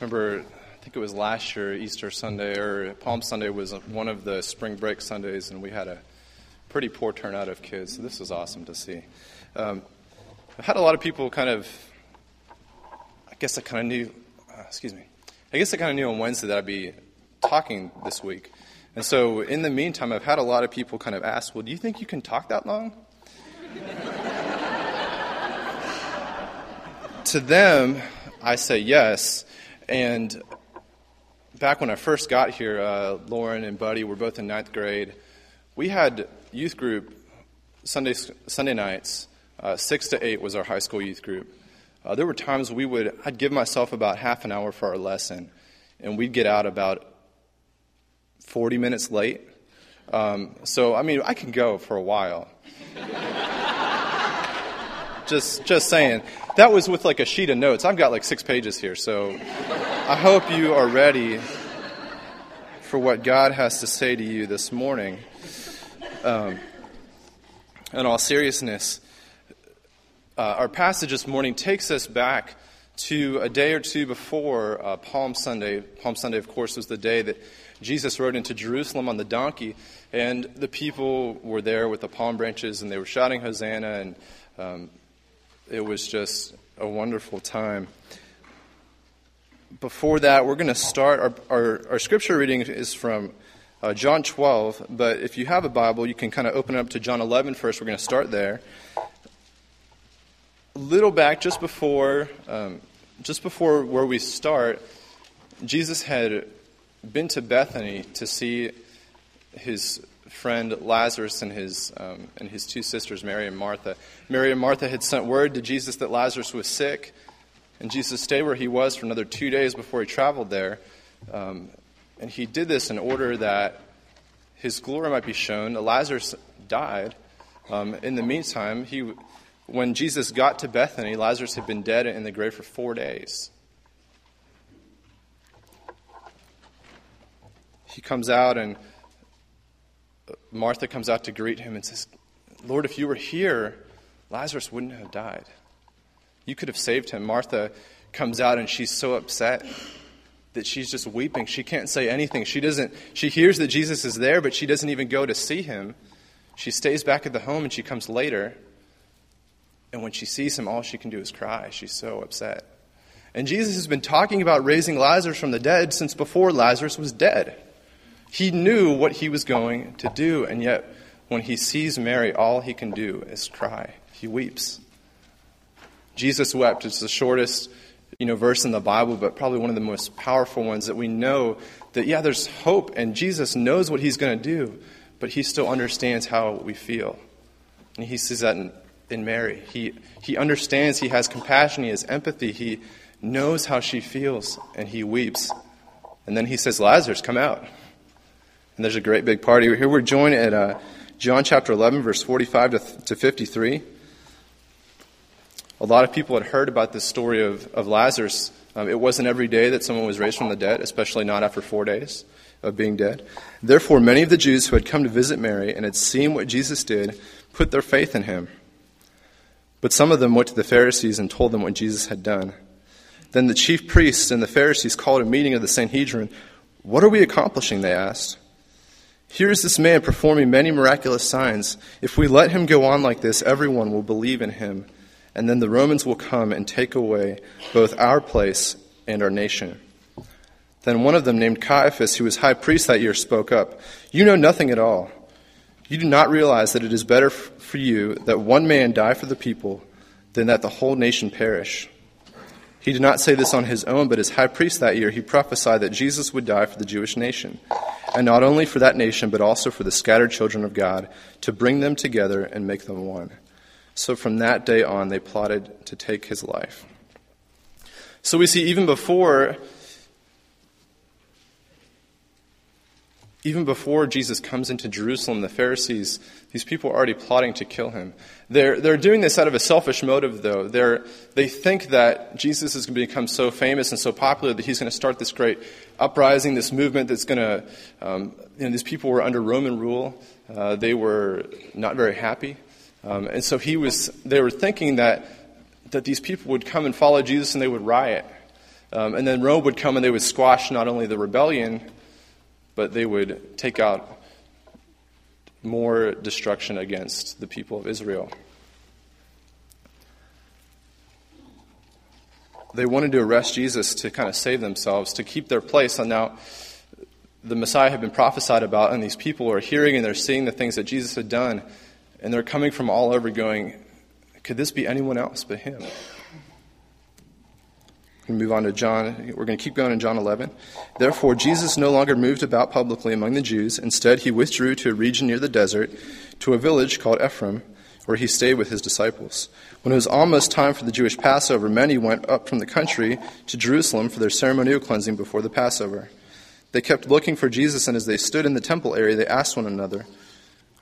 remember, I think it was last year, Easter Sunday or Palm Sunday was one of the spring break Sundays, and we had a pretty poor turnout of kids. So this was awesome to see. Um, I had a lot of people kind of, I guess I kind of knew, uh, excuse me, I guess I kind of knew on Wednesday that I'd be talking this week. And so in the meantime, I've had a lot of people kind of ask, well, do you think you can talk that long? to them, I say yes. And back when I first got here, uh, Lauren and Buddy were both in ninth grade. We had youth group Sunday, Sunday nights. Uh, six to eight was our high school youth group. Uh, there were times we would, I'd give myself about half an hour for our lesson, and we'd get out about 40 minutes late. Um, so, I mean, I can go for a while. just, just saying. That was with like a sheet of notes. I've got like six pages here, so I hope you are ready for what God has to say to you this morning. Um, in all seriousness, uh, our passage this morning takes us back to a day or two before uh, Palm Sunday. Palm Sunday, of course, was the day that Jesus rode into Jerusalem on the donkey, and the people were there with the palm branches, and they were shouting Hosanna, and um, it was just a wonderful time. Before that, we're going to start. Our, our, our, scripture reading is from uh, John 12, but if you have a Bible, you can kind of open up to John 11 first. We're going to start there. A little back, just before, um, just before where we start, Jesus had been to Bethany to see his friend Lazarus and his, um, and his two sisters, Mary and Martha. Mary and Martha had sent word to Jesus that Lazarus was sick, and Jesus stayed where he was for another two days before he traveled there. Um, and he did this in order that his glory might be shown. Lazarus died. Um, in the meantime, he, when Jesus got to Bethany, Lazarus had been dead in the grave for four days. He comes out and Martha comes out to greet him and says, Lord, if you were here, Lazarus wouldn't have died. You could have saved him. Martha comes out and she's so upset that she's just weeping. She can't say anything. She doesn't she hears that Jesus is there, but she doesn't even go to see him. She stays back at the home and she comes later. And when she sees him, all she can do is cry. She's so upset. And Jesus has been talking about raising Lazarus from the dead since before Lazarus was dead. He knew what he was going to do, and yet when he sees Mary, all he can do is cry. He weeps. Jesus wept. It's the shortest you know, verse in the Bible, but probably one of the most powerful ones that we know that, yeah, there's hope, and Jesus knows what he's going to do, but he still understands how we feel. And he sees that in, in Mary. He, he understands, he has compassion, he has empathy, he knows how she feels, and he weeps. And then he says, Lazarus, come out. And there's a great big party. Here we're joined at uh, John chapter 11, verse 45 to, to 53. A lot of people had heard about this story of, of Lazarus. Um, it wasn't every day that someone was raised from the dead, especially not after four days of being dead. Therefore, many of the Jews who had come to visit Mary and had seen what Jesus did put their faith in him. But some of them went to the Pharisees and told them what Jesus had done. Then the chief priests and the Pharisees called a meeting of the Sanhedrin. What are we accomplishing? They asked. Here is this man performing many miraculous signs. If we let him go on like this, everyone will believe in him, and then the Romans will come and take away both our place and our nation. Then one of them, named Caiaphas, who was high priest that year, spoke up You know nothing at all. You do not realize that it is better for you that one man die for the people than that the whole nation perish. He did not say this on his own, but as high priest that year, he prophesied that Jesus would die for the Jewish nation, and not only for that nation, but also for the scattered children of God, to bring them together and make them one. So from that day on, they plotted to take his life. So we see even before Even before Jesus comes into Jerusalem, the Pharisees, these people are already plotting to kill him. They're, they're doing this out of a selfish motive, though. They're, they think that Jesus is going to become so famous and so popular that he's going to start this great uprising, this movement that's going to, um, you know, these people were under Roman rule. Uh, they were not very happy. Um, and so he was, they were thinking that, that these people would come and follow Jesus and they would riot. Um, and then Rome would come and they would squash not only the rebellion, but they would take out more destruction against the people of Israel. They wanted to arrest Jesus to kind of save themselves, to keep their place. And now the Messiah had been prophesied about, and these people are hearing and they're seeing the things that Jesus had done, and they're coming from all over going, Could this be anyone else but him? We move on to John. We're going to keep going in John 11. Therefore, Jesus no longer moved about publicly among the Jews. Instead, he withdrew to a region near the desert, to a village called Ephraim, where he stayed with his disciples. When it was almost time for the Jewish Passover, many went up from the country to Jerusalem for their ceremonial cleansing before the Passover. They kept looking for Jesus, and as they stood in the temple area, they asked one another,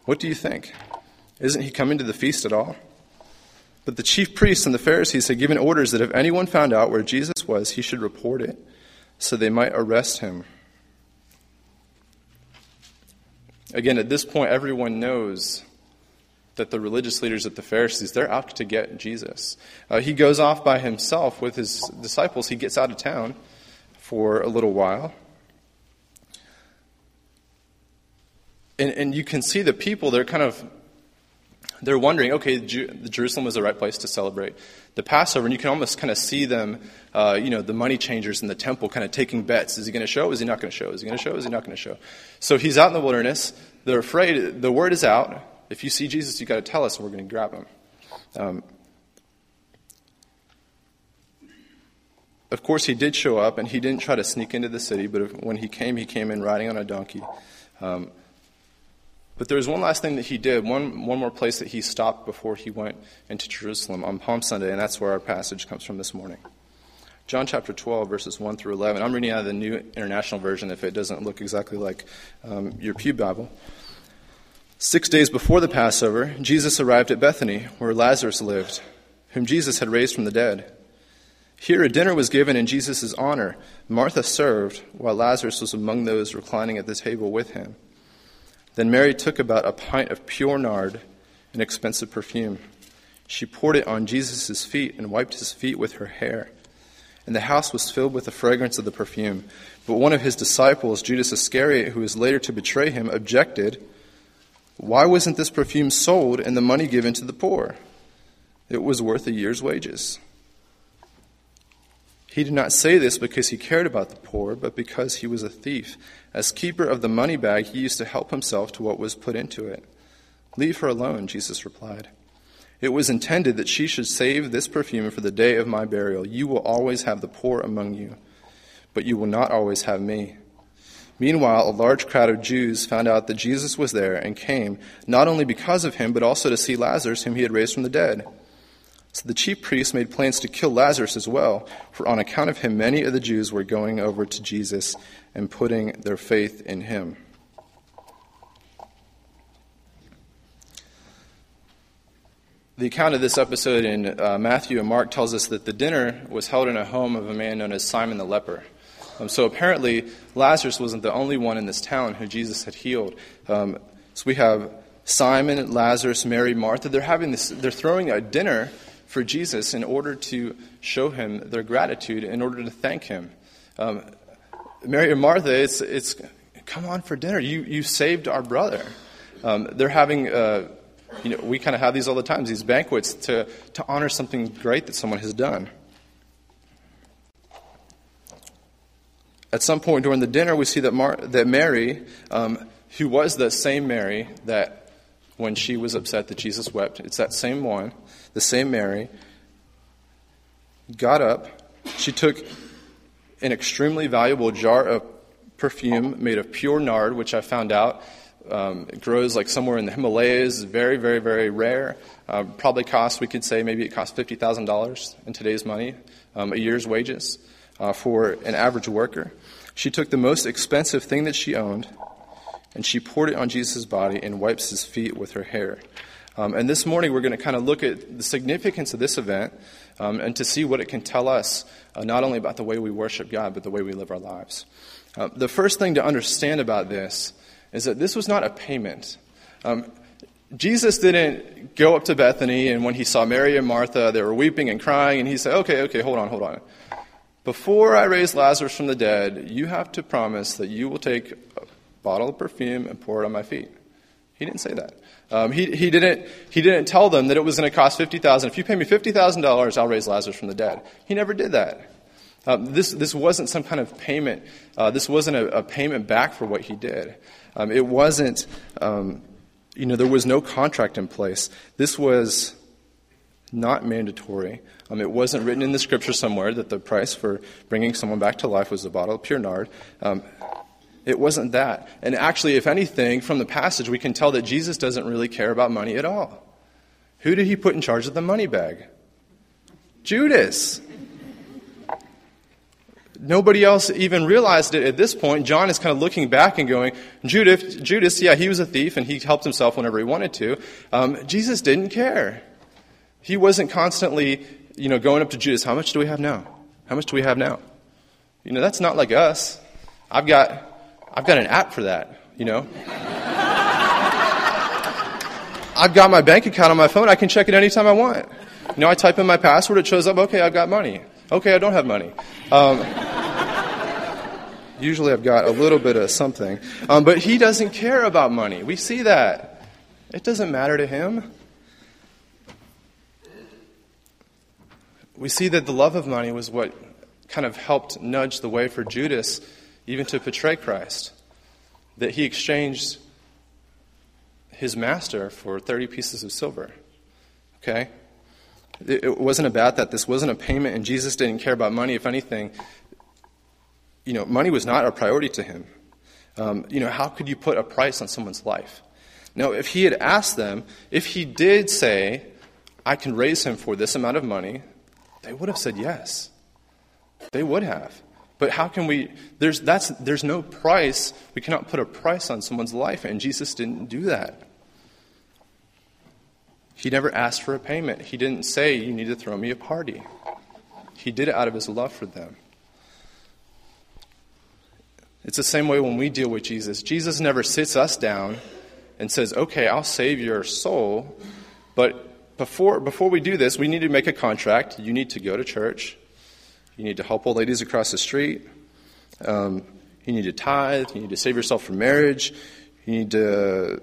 What do you think? Isn't he coming to the feast at all? But the chief priests and the Pharisees had given orders that if anyone found out where Jesus was, he should report it, so they might arrest him. Again, at this point, everyone knows that the religious leaders at the Pharisees, they're out to get Jesus. Uh, he goes off by himself with his disciples. He gets out of town for a little while. And, and you can see the people, they're kind of they're wondering, okay, Jerusalem was the right place to celebrate the Passover, and you can almost kind of see them, uh, you know, the money changers in the temple kind of taking bets. Is he going to show? Is he not going to show? Is he going to show? Is he not going to show? So he's out in the wilderness. They're afraid. The word is out. If you see Jesus, you've got to tell us, and we're going to grab him. Um, of course, he did show up, and he didn't try to sneak into the city, but when he came, he came in riding on a donkey. Um, but there was one last thing that he did, one, one more place that he stopped before he went into Jerusalem on Palm Sunday, and that's where our passage comes from this morning. John chapter 12, verses 1 through 11. I'm reading out of the New International Version if it doesn't look exactly like um, your Pew Bible. Six days before the Passover, Jesus arrived at Bethany, where Lazarus lived, whom Jesus had raised from the dead. Here a dinner was given in Jesus' honor. Martha served, while Lazarus was among those reclining at the table with him. Then Mary took about a pint of pure nard, an expensive perfume. She poured it on Jesus' feet and wiped his feet with her hair. And the house was filled with the fragrance of the perfume. But one of his disciples, Judas Iscariot, who was later to betray him, objected, Why wasn't this perfume sold and the money given to the poor? It was worth a year's wages. He did not say this because he cared about the poor, but because he was a thief. As keeper of the money bag, he used to help himself to what was put into it. Leave her alone, Jesus replied. It was intended that she should save this perfume for the day of my burial. You will always have the poor among you, but you will not always have me. Meanwhile, a large crowd of Jews found out that Jesus was there and came, not only because of him, but also to see Lazarus, whom he had raised from the dead. So the chief priests made plans to kill Lazarus as well, for on account of him, many of the Jews were going over to Jesus and putting their faith in him. The account of this episode in uh, Matthew and Mark tells us that the dinner was held in a home of a man known as Simon the leper. Um, so apparently, Lazarus wasn't the only one in this town who Jesus had healed. Um, so we have Simon, Lazarus, Mary, Martha. They're having this. They're throwing a dinner for Jesus in order to show him their gratitude, in order to thank him. Um, Mary and Martha, it's, it's come on for dinner. You, you saved our brother. Um, they're having, uh, you know, we kind of have these all the time, these banquets to, to honor something great that someone has done. At some point during the dinner, we see that, Mar- that Mary, um, who was the same Mary that when she was upset that Jesus wept, it's that same one, the same Mary, got up. She took an extremely valuable jar of perfume made of pure nard, which I found out um, it grows like somewhere in the Himalayas, very, very, very rare. Uh, probably costs, we could say, maybe it costs $50,000 in today's money, um, a year's wages uh, for an average worker. She took the most expensive thing that she owned and she poured it on Jesus' body and wipes his feet with her hair. Um, and this morning, we're going to kind of look at the significance of this event um, and to see what it can tell us, uh, not only about the way we worship God, but the way we live our lives. Uh, the first thing to understand about this is that this was not a payment. Um, Jesus didn't go up to Bethany, and when he saw Mary and Martha, they were weeping and crying, and he said, Okay, okay, hold on, hold on. Before I raise Lazarus from the dead, you have to promise that you will take bottle of perfume and pour it on my feet. He didn't say that. Um, he, he, didn't, he didn't tell them that it was going to cost 50000 If you pay me $50,000, I'll raise Lazarus from the dead. He never did that. Um, this, this wasn't some kind of payment. Uh, this wasn't a, a, payment back for what he did. Um, it wasn't, um, you know, there was no contract in place. This was not mandatory. Um, it wasn't written in the scripture somewhere that the price for bringing someone back to life was a bottle of pure nard. Um, it wasn't that. And actually, if anything, from the passage, we can tell that Jesus doesn't really care about money at all. Who did he put in charge of the money bag? Judas. Nobody else even realized it at this point. John is kind of looking back and going, Judas, Judas yeah, he was a thief and he helped himself whenever he wanted to. Um, Jesus didn't care. He wasn't constantly, you know, going up to Judas, how much do we have now? How much do we have now? You know, that's not like us. I've got I've got an app for that, you know. I've got my bank account on my phone. I can check it anytime I want. You know, I type in my password, it shows up, okay, I've got money. Okay, I don't have money. Um, usually I've got a little bit of something. Um, but he doesn't care about money. We see that. It doesn't matter to him. We see that the love of money was what kind of helped nudge the way for Judas even to betray Christ, that he exchanged his master for 30 pieces of silver. Okay? It wasn't about that. This wasn't a payment, and Jesus didn't care about money. If anything, you know, money was not a priority to him. Um, you know, how could you put a price on someone's life? Now, if he had asked them, if he did say, I can raise him for this amount of money, they would have said yes. They would have. But how can we? There's, that's, there's no price. We cannot put a price on someone's life, and Jesus didn't do that. He never asked for a payment. He didn't say, You need to throw me a party. He did it out of his love for them. It's the same way when we deal with Jesus. Jesus never sits us down and says, Okay, I'll save your soul, but before, before we do this, we need to make a contract. You need to go to church. You need to help old ladies across the street. Um, you need to tithe. You need to save yourself from marriage. You need to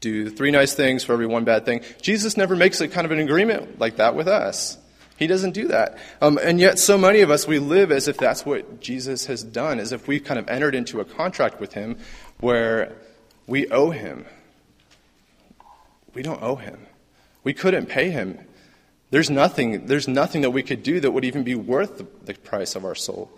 do three nice things for every one bad thing. Jesus never makes a kind of an agreement like that with us. He doesn't do that. Um, and yet, so many of us, we live as if that's what Jesus has done, as if we've kind of entered into a contract with him where we owe him. We don't owe him. We couldn't pay him. There's nothing, there's nothing that we could do that would even be worth the, price of our soul.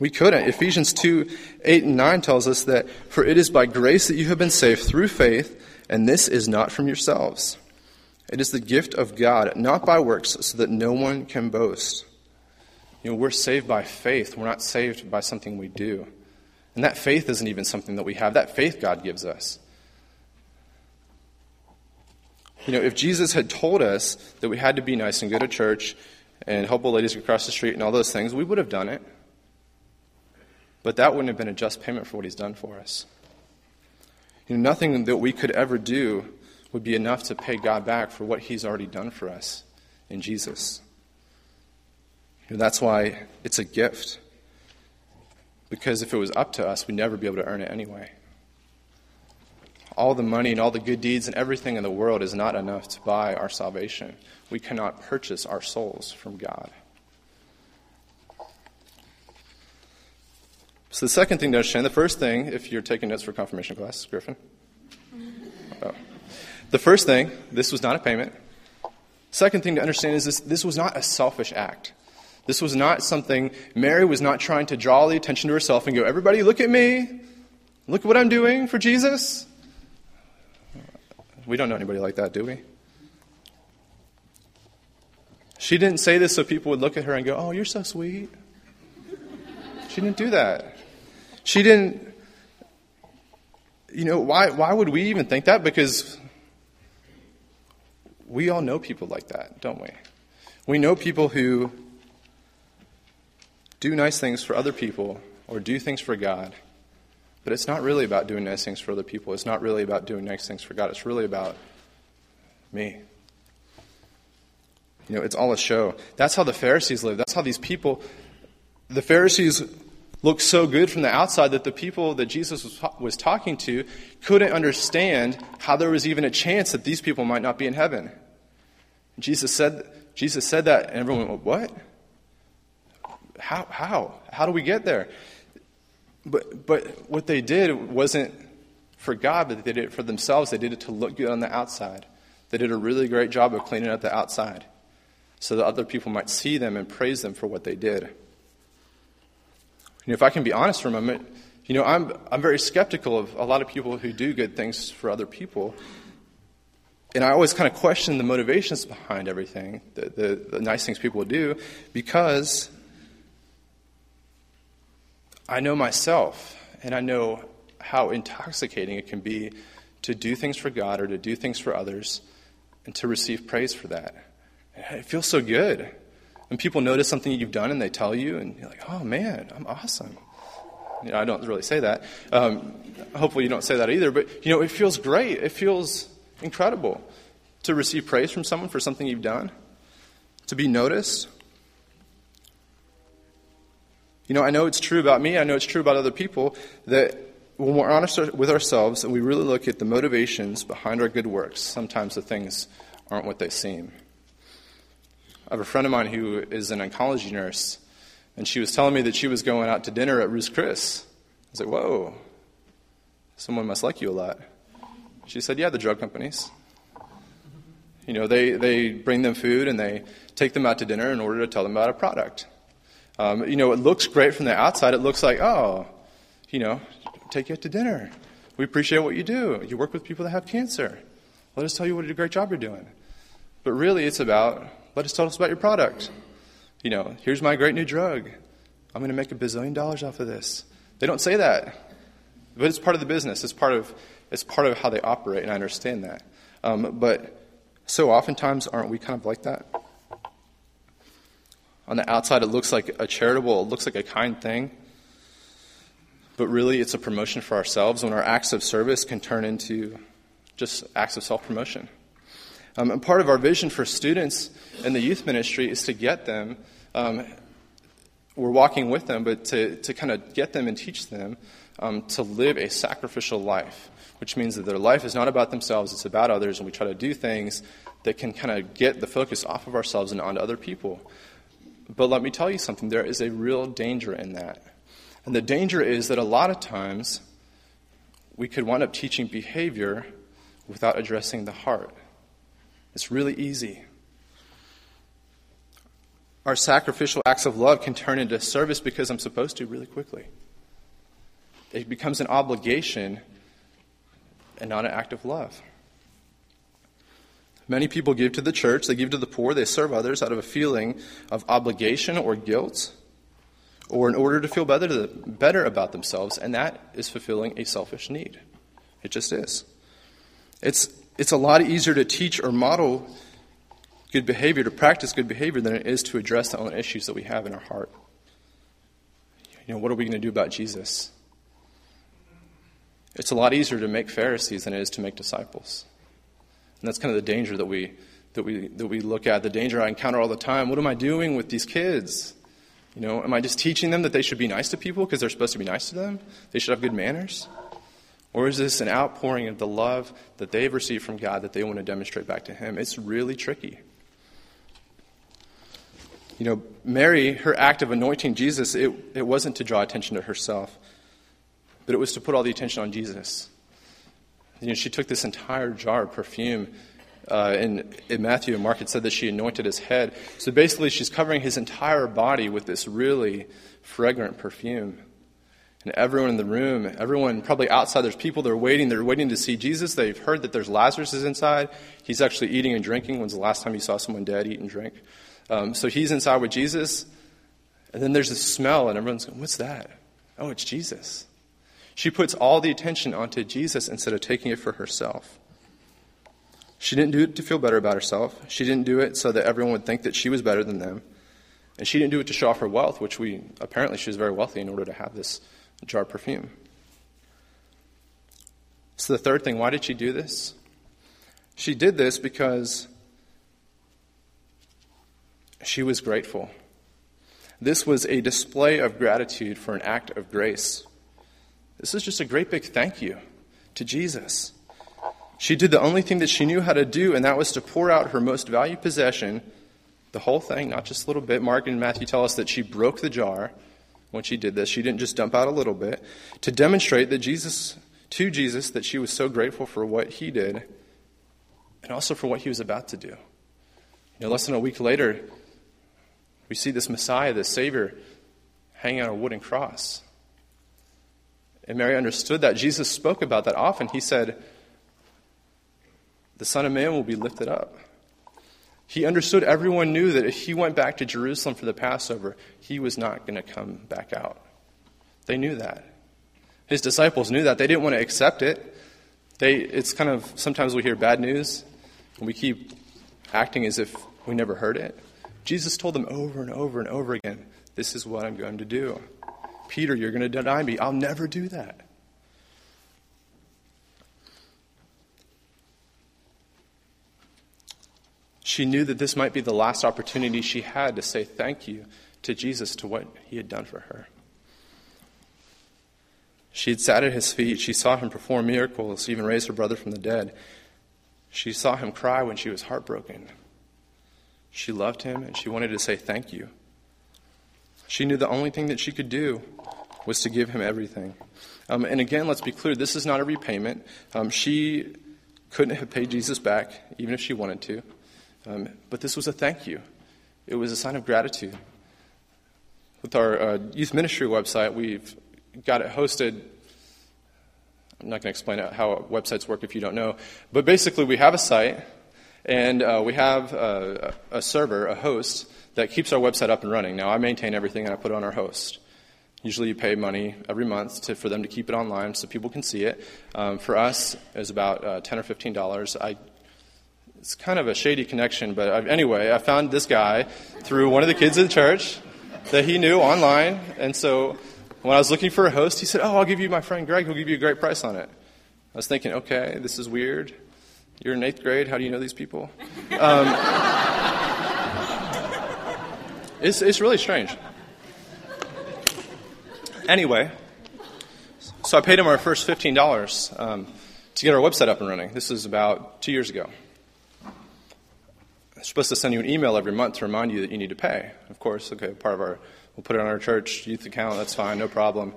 We couldn't. Ephesians 2 8 and 9 tells us that, For it is by grace that you have been saved through faith, and this is not from yourselves. It is the gift of God, not by works, so that no one can boast. You know, we're saved by faith. We're not saved by something we do. And that faith isn't even something that we have. That faith God gives us. You know, if Jesus had told us that we had to be nice and go to church and help old ladies across the street and all those things, we would have done it. But that wouldn't have been a just payment for what he's done for us. You know, nothing that we could ever do would be enough to pay God back for what he's already done for us in Jesus. You know, that's why it's a gift. Because if it was up to us, we'd never be able to earn it anyway all the money and all the good deeds and everything in the world is not enough to buy our salvation. We cannot purchase our souls from God. So, the second thing to understand, the first thing, if you're taking notes for confirmation class, Griffin. Mm-hmm. Oh. The first thing, this was not a payment. Second thing to understand is this, this was not a selfish act. This was not something, Mary was not trying to draw the attention to herself and go, everybody look at me. Look at what I'm doing for Jesus. We don't know anybody like that, do we? She didn't say this so people would look at her and go, Oh, you're so sweet. She didn't do that. She didn't, you know, why, why would we even think that? Because we all know people like that, don't we? We know people who do nice things for other people or do things for God but it's not really about doing nice things for other people. It's not really about doing nice things for God. It's really about me. You know, it's all a show. That's how the Pharisees lived. That's how these people, the Pharisees looked so good from the outside that the people that Jesus was, was talking to couldn't understand how there was even a chance that these people might not be in heaven. Jesus said, Jesus said that, and everyone went, What? How? How? How do we get there? But, but what they did wasn't for God, but they did it for themselves. They did it to look good on the outside. They did a really great job of cleaning up the outside so that other people might see them and praise them for what they did. You know, if I can be honest for a moment, you know, I'm, I'm very skeptical of a lot of people who do good things for other people. And I always kind of question the motivations behind everything, the, the, the nice things people do, because I know myself and I know how intoxicating it can be to do things for God or to do things for others and to receive praise for that. It feels so good. When people notice something you've done and they tell you, and you're like, oh man, I'm awesome. You know, I don't really say that. Um, hopefully, you don't say that either. But you know, it feels great. It feels incredible to receive praise from someone for something you've done, to be noticed. You know, I know it's true about me. I know it's true about other people that when we're honest with ourselves and we really look at the motivations behind our good works, sometimes the things aren't what they seem. I have a friend of mine who is an oncology nurse, and she was telling me that she was going out to dinner at Ruth's Chris. I was like, whoa, someone must like you a lot. She said, yeah, the drug companies. You know, they, they bring them food and they take them out to dinner in order to tell them about a product. Um, you know, it looks great from the outside. It looks like, oh, you know, take you out to dinner. We appreciate what you do. You work with people that have cancer. Let us tell you what a great job you're doing. But really, it's about let us tell us about your product. You know, here's my great new drug. I'm going to make a bazillion dollars off of this. They don't say that, but it's part of the business. It's part of it's part of how they operate, and I understand that. Um, but so oftentimes, aren't we kind of like that? On the outside, it looks like a charitable, it looks like a kind thing, but really, it's a promotion for ourselves. When our acts of service can turn into just acts of self promotion. Um, and part of our vision for students in the youth ministry is to get them, um, we're walking with them, but to, to kind of get them and teach them um, to live a sacrificial life, which means that their life is not about themselves, it's about others, and we try to do things that can kind of get the focus off of ourselves and onto other people. But let me tell you something there is a real danger in that. And the danger is that a lot of times we could wind up teaching behavior without addressing the heart. It's really easy. Our sacrificial acts of love can turn into service because I'm supposed to really quickly. It becomes an obligation and not an act of love. Many people give to the church, they give to the poor, they serve others out of a feeling of obligation or guilt, or in order to feel better, to, better about themselves, and that is fulfilling a selfish need. It just is. It's it's a lot easier to teach or model good behavior, to practice good behavior, than it is to address the own issues that we have in our heart. You know, what are we going to do about Jesus? It's a lot easier to make Pharisees than it is to make disciples. And that's kind of the danger that we, that we, that we look at, the danger I encounter all the time. What am I doing with these kids? You know, am I just teaching them that they should be nice to people because they're supposed to be nice to them? They should have good manners? Or is this an outpouring of the love that they've received from God that they want to demonstrate back to Him? It's really tricky. You know, Mary, her act of anointing Jesus, it, it wasn't to draw attention to herself, but it was to put all the attention on Jesus. You know, she took this entire jar of perfume. Uh, in, in Matthew and Mark, it said that she anointed his head. So basically, she's covering his entire body with this really fragrant perfume. And everyone in the room, everyone probably outside, there's people that are waiting. They're waiting to see Jesus. They've heard that there's Lazarus is inside. He's actually eating and drinking. When's the last time you saw someone dead eat and drink? Um, so he's inside with Jesus. And then there's this smell, and everyone's going, What's that? Oh, it's Jesus. She puts all the attention onto Jesus instead of taking it for herself. She didn't do it to feel better about herself. She didn't do it so that everyone would think that she was better than them. And she didn't do it to show off her wealth, which we apparently she was very wealthy in order to have this jar of perfume. So, the third thing, why did she do this? She did this because She was grateful. This was a display of gratitude for an act of grace. This is just a great big thank you to Jesus. She did the only thing that she knew how to do, and that was to pour out her most valued possession, the whole thing, not just a little bit. Mark and Matthew tell us that she broke the jar when she did this. She didn't just dump out a little bit to demonstrate that Jesus, to Jesus, that she was so grateful for what he did and also for what he was about to do. You know, less than a week later, we see this Messiah, this Savior, hanging on a wooden cross. And Mary understood that. Jesus spoke about that often. He said, the Son of Man will be lifted up. He understood everyone knew that if he went back to Jerusalem for the Passover, he was not going to come back out. They knew that. His disciples knew that. They didn't want to accept it. They, it's kind of, sometimes we hear bad news, and we keep acting as if we never heard it. Jesus told them over and over and over again, This is what I'm going to do. Peter, you're going to deny me. I'll never do that. She knew that this might be the last opportunity she had to say thank you to Jesus to what he had done for her. She had sat at his feet. She saw him perform miracles, even raise her brother from the dead. She saw him cry when she was heartbroken. She loved him and she wanted to say thank you. She knew the only thing that she could do was to give him everything. Um, and again, let's be clear this is not a repayment. Um, she couldn't have paid Jesus back, even if she wanted to. Um, but this was a thank you, it was a sign of gratitude. With our uh, youth ministry website, we've got it hosted. I'm not going to explain how websites work if you don't know. But basically, we have a site, and uh, we have a, a server, a host, that keeps our website up and running. Now, I maintain everything, and I put it on our host. Usually, you pay money every month to, for them to keep it online so people can see it. Um, for us, it's about uh, 10 or $15. I it's kind of a shady connection, but I, anyway, I found this guy through one of the kids in the church that he knew online. And so when I was looking for a host, he said, Oh, I'll give you my friend Greg. He'll give you a great price on it. I was thinking, okay, this is weird. You're in eighth grade. How do you know these people? Um, it's, it's really strange. Anyway, so I paid him our first $15 um, to get our website up and running. This is about two years ago I'm supposed to send you an email every month to remind you that you need to pay. Of course, okay, part of our, we'll put it on our church youth account, that's fine, no problem.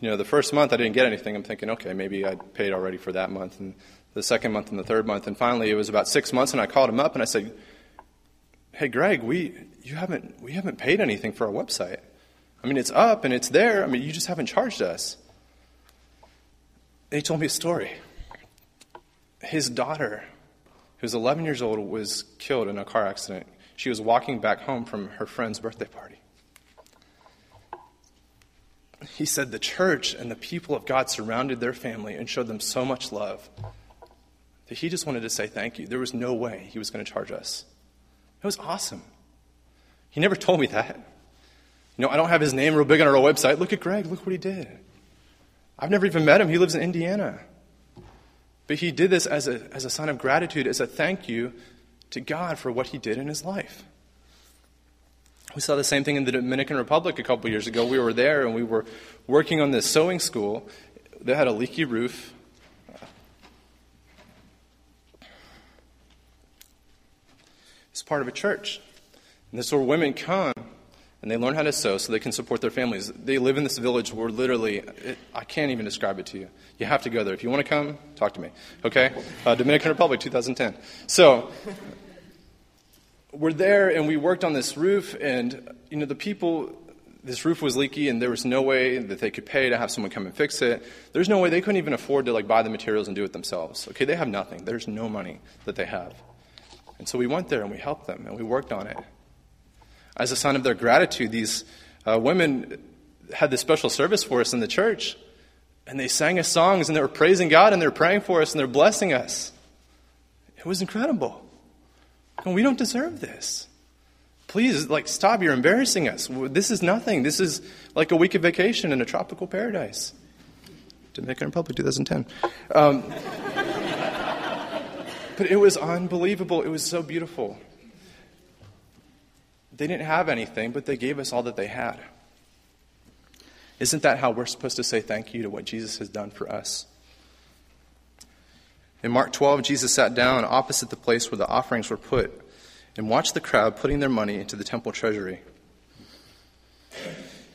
You know, the first month I didn't get anything. I'm thinking, okay, maybe I paid already for that month, and the second month and the third month, and finally it was about six months, and I called him up and I said, "Hey, Greg, we you haven't we haven't paid anything for our website. I mean, it's up and it's there. I mean, you just haven't charged us." And he told me a story. His daughter who was 11 years old, was killed in a car accident. She was walking back home from her friend's birthday party. He said the church and the people of God surrounded their family and showed them so much love that he just wanted to say thank you. There was no way he was going to charge us. It was awesome. He never told me that. You know, I don't have his name real big on our website. Look at Greg. Look what he did. I've never even met him. He lives in Indiana. But he did this as a, as a sign of gratitude, as a thank you to God for what he did in his life. We saw the same thing in the Dominican Republic a couple years ago. We were there and we were working on this sewing school that had a leaky roof. It's part of a church. And this is where women come and they learn how to sew so they can support their families. They live in this village where literally, it, I can't even describe it to you. You have to go there. If you want to come, talk to me. Okay? Uh, Dominican Republic, 2010. So, we're there and we worked on this roof, and, you know, the people, this roof was leaky and there was no way that they could pay to have someone come and fix it. There's no way they couldn't even afford to, like, buy the materials and do it themselves. Okay? They have nothing. There's no money that they have. And so we went there and we helped them and we worked on it. As a sign of their gratitude, these uh, women had this special service for us in the church. And they sang us songs and they were praising God and they were praying for us and they're blessing us. It was incredible. And we don't deserve this. Please, like, stop. You're embarrassing us. This is nothing. This is like a week of vacation in a tropical paradise. Dominican Republic, 2010. Um, but it was unbelievable. It was so beautiful. They didn't have anything, but they gave us all that they had. Isn't that how we're supposed to say thank you to what Jesus has done for us? In Mark 12, Jesus sat down opposite the place where the offerings were put and watched the crowd putting their money into the temple treasury.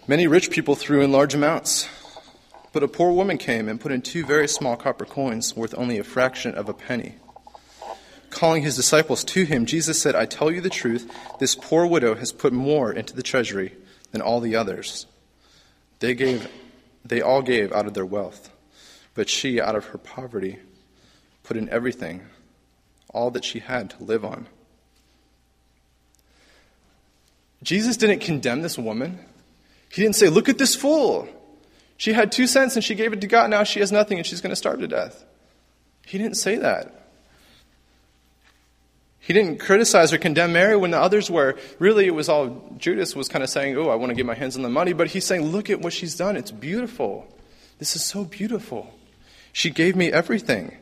Many rich people threw in large amounts, but a poor woman came and put in two very small copper coins worth only a fraction of a penny. Calling his disciples to him, Jesus said, I tell you the truth, this poor widow has put more into the treasury than all the others. They gave they all gave out of their wealth, but she out of her poverty put in everything, all that she had to live on. Jesus didn't condemn this woman. He didn't say, Look at this fool. She had two cents and she gave it to God. Now she has nothing and she's going to starve to death. He didn't say that. He didn't criticize or condemn Mary when the others were. Really, it was all Judas was kind of saying, Oh, I want to get my hands on the money. But he's saying, Look at what she's done. It's beautiful. This is so beautiful. She gave me everything.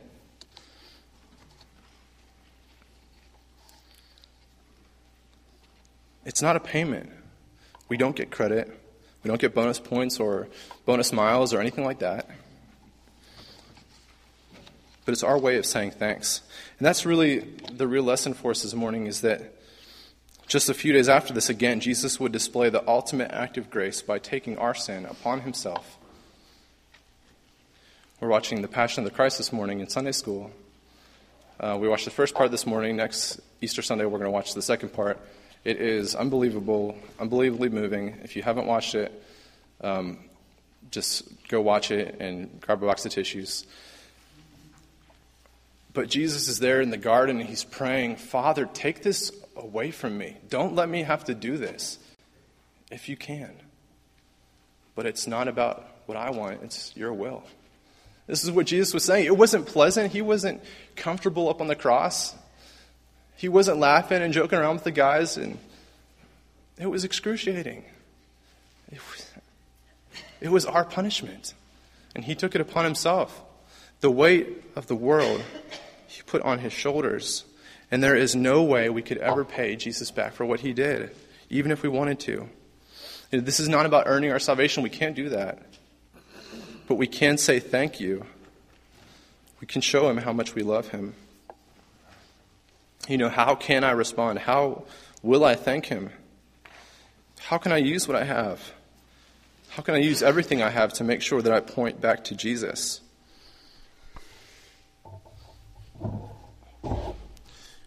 It's not a payment. We don't get credit. We don't get bonus points or bonus miles or anything like that. But it's our way of saying thanks. And that's really the real lesson for us this morning is that just a few days after this, again, Jesus would display the ultimate act of grace by taking our sin upon himself. We're watching The Passion of the Christ this morning in Sunday school. Uh, we watched the first part this morning. Next Easter Sunday, we're going to watch the second part. It is unbelievable, unbelievably moving. If you haven't watched it, um, just go watch it and grab a box of tissues. But Jesus is there in the garden and he's praying, Father, take this away from me. Don't let me have to do this if you can. But it's not about what I want, it's your will. This is what Jesus was saying. It wasn't pleasant. He wasn't comfortable up on the cross. He wasn't laughing and joking around with the guys, and it was excruciating. It was, it was our punishment, and he took it upon himself. The weight of the world put on his shoulders, and there is no way we could ever pay Jesus back for what he did, even if we wanted to. This is not about earning our salvation. We can't do that. But we can say thank you. We can show him how much we love him you know, how can I respond? How will I thank Him? How can I use what I have? How can I use everything I have to make sure that I point back to Jesus?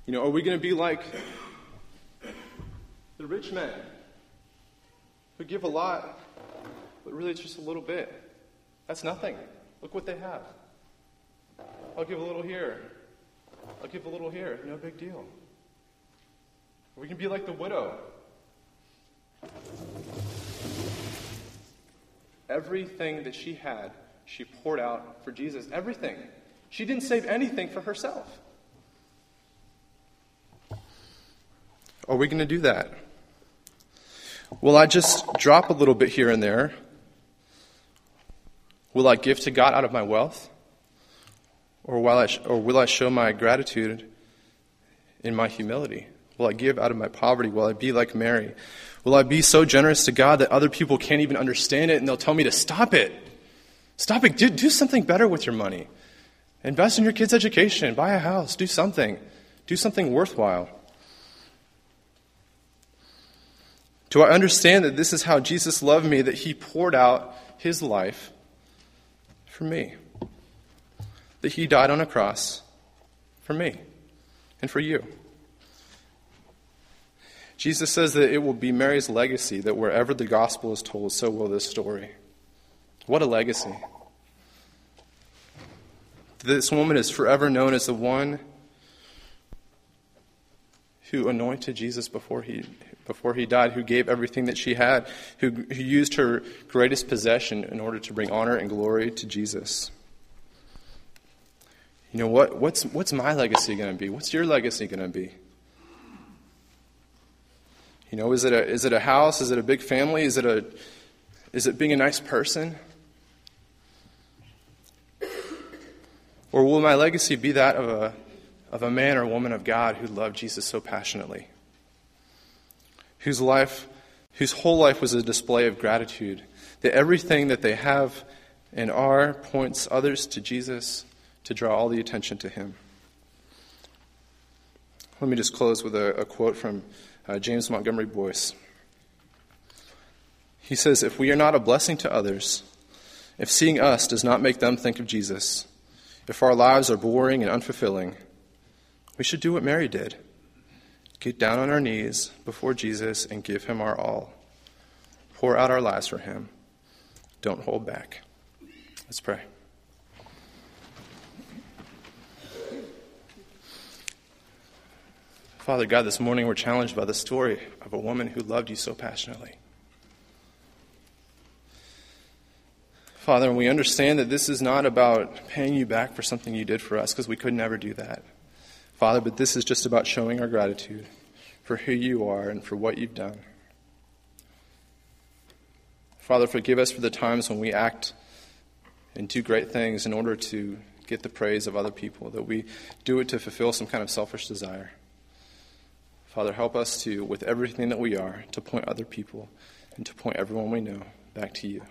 You know, are we going to be like the rich men who give a lot, but really it's just a little bit? That's nothing. Look what they have. I'll give a little here, I'll give a little here. No big deal. We can be like the widow. Everything that she had, she poured out for Jesus. Everything. She didn't save anything for herself. Are we going to do that? Will I just drop a little bit here and there? Will I give to God out of my wealth? Or will, I, or will I show my gratitude in my humility? Will I give out of my poverty? Will I be like Mary? Will I be so generous to God that other people can't even understand it and they'll tell me to stop it? Stop it. Do, do something better with your money. Invest in your kids' education. Buy a house. Do something. Do something worthwhile. Do I understand that this is how Jesus loved me, that he poured out his life for me? that he died on a cross for me and for you. Jesus says that it will be Mary's legacy that wherever the gospel is told, so will this story. What a legacy. This woman is forever known as the one who anointed Jesus before he, before he died, who gave everything that she had, who, who used her greatest possession in order to bring honor and glory to Jesus. You know, what, what's, what's my legacy going to be? What's your legacy going to be? You know, is it, a, is it a house? Is it a big family? Is it, a, is it being a nice person? Or will my legacy be that of a, of a man or woman of God who loved Jesus so passionately? whose life, whose whole life was a display of gratitude, that everything that they have and are points others to Jesus to draw all the attention to him. Let me just close with a, a quote from uh, James Montgomery Boice. He says, If we are not a blessing to others, if seeing us does not make them think of Jesus, if our lives are boring and unfulfilling, we should do what Mary did get down on our knees before Jesus and give him our all. Pour out our lives for him. Don't hold back. Let's pray. Father God, this morning we're challenged by the story of a woman who loved you so passionately. Father, we understand that this is not about paying you back for something you did for us, because we could never do that. Father, but this is just about showing our gratitude for who you are and for what you've done. Father, forgive us for the times when we act and do great things in order to get the praise of other people, that we do it to fulfill some kind of selfish desire. Father, help us to, with everything that we are, to point other people and to point everyone we know back to you.